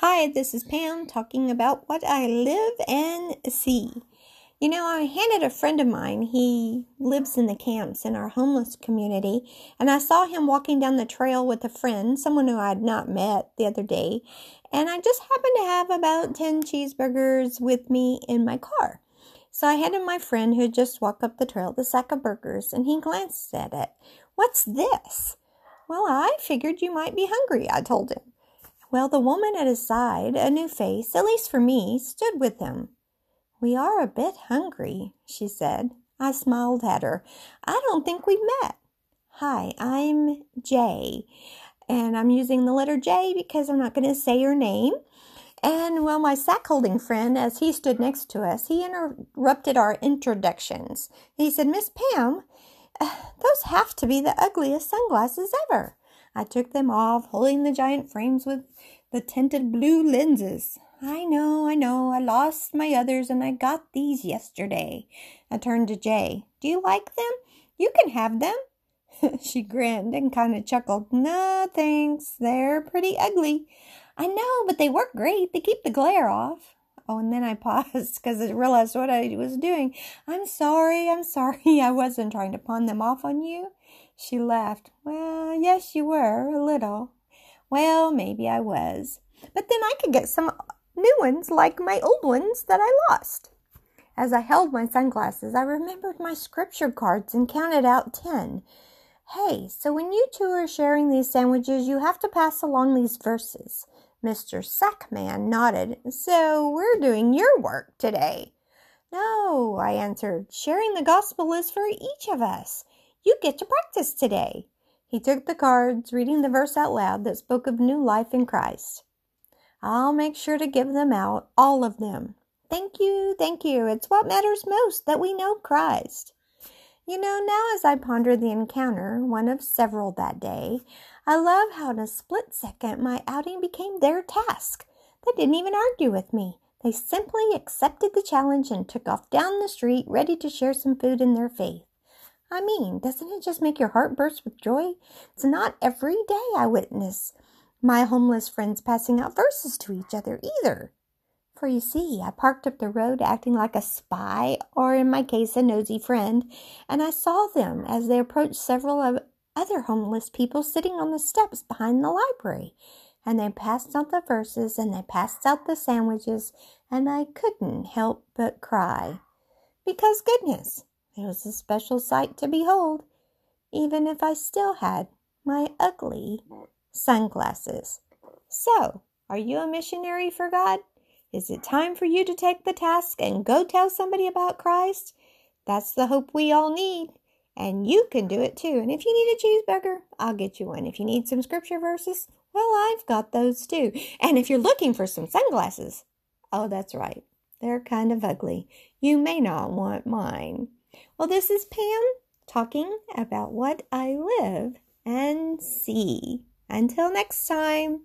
Hi, this is Pam talking about what I live and see. You know, I handed a friend of mine, he lives in the camps in our homeless community, and I saw him walking down the trail with a friend, someone who I had not met the other day, and I just happened to have about 10 cheeseburgers with me in my car. So I handed my friend who had just walked up the trail the sack of burgers, and he glanced at it. What's this? Well, I figured you might be hungry, I told him. Well, the woman at his side, a new face, at least for me, stood with him. We are a bit hungry, she said. I smiled at her. I don't think we've met. Hi, I'm Jay, and I'm using the letter J because I'm not going to say her name. And well, my sack holding friend, as he stood next to us, he interrupted our introductions. He said, Miss Pam, those have to be the ugliest sunglasses ever. I took them off, holding the giant frames with the tinted blue lenses. I know, I know, I lost my others and I got these yesterday. I turned to Jay. Do you like them? You can have them. she grinned and kind of chuckled. No, thanks. They're pretty ugly. I know, but they work great. They keep the glare off. Oh, and then I paused because I realized what I was doing. I'm sorry, I'm sorry. I wasn't trying to pawn them off on you. She laughed. Well, yes, you were, a little. Well, maybe I was. But then I could get some new ones like my old ones that I lost. As I held my sunglasses, I remembered my scripture cards and counted out ten. Hey, so when you two are sharing these sandwiches, you have to pass along these verses. Mr. Sackman nodded. So we're doing your work today. No, I answered. Sharing the gospel is for each of us. You get to practice today. He took the cards, reading the verse out loud that spoke of new life in Christ. I'll make sure to give them out, all of them. Thank you, thank you. It's what matters most that we know Christ. You know, now as I ponder the encounter, one of several that day, I love how in a split second my outing became their task. They didn't even argue with me. They simply accepted the challenge and took off down the street, ready to share some food in their faith. I mean, doesn't it just make your heart burst with joy? It's not every day I witness my homeless friends passing out verses to each other either. For you see, I parked up the road acting like a spy, or in my case, a nosy friend, and I saw them as they approached several of other homeless people sitting on the steps behind the library. And they passed out the verses and they passed out the sandwiches, and I couldn't help but cry. Because goodness, it was a special sight to behold, even if I still had my ugly sunglasses. So, are you a missionary for God? Is it time for you to take the task and go tell somebody about Christ? That's the hope we all need. And you can do it too. And if you need a cheeseburger, I'll get you one. If you need some scripture verses, well, I've got those too. And if you're looking for some sunglasses, oh, that's right. They're kind of ugly. You may not want mine. Well, this is Pam talking about what I live and see. Until next time.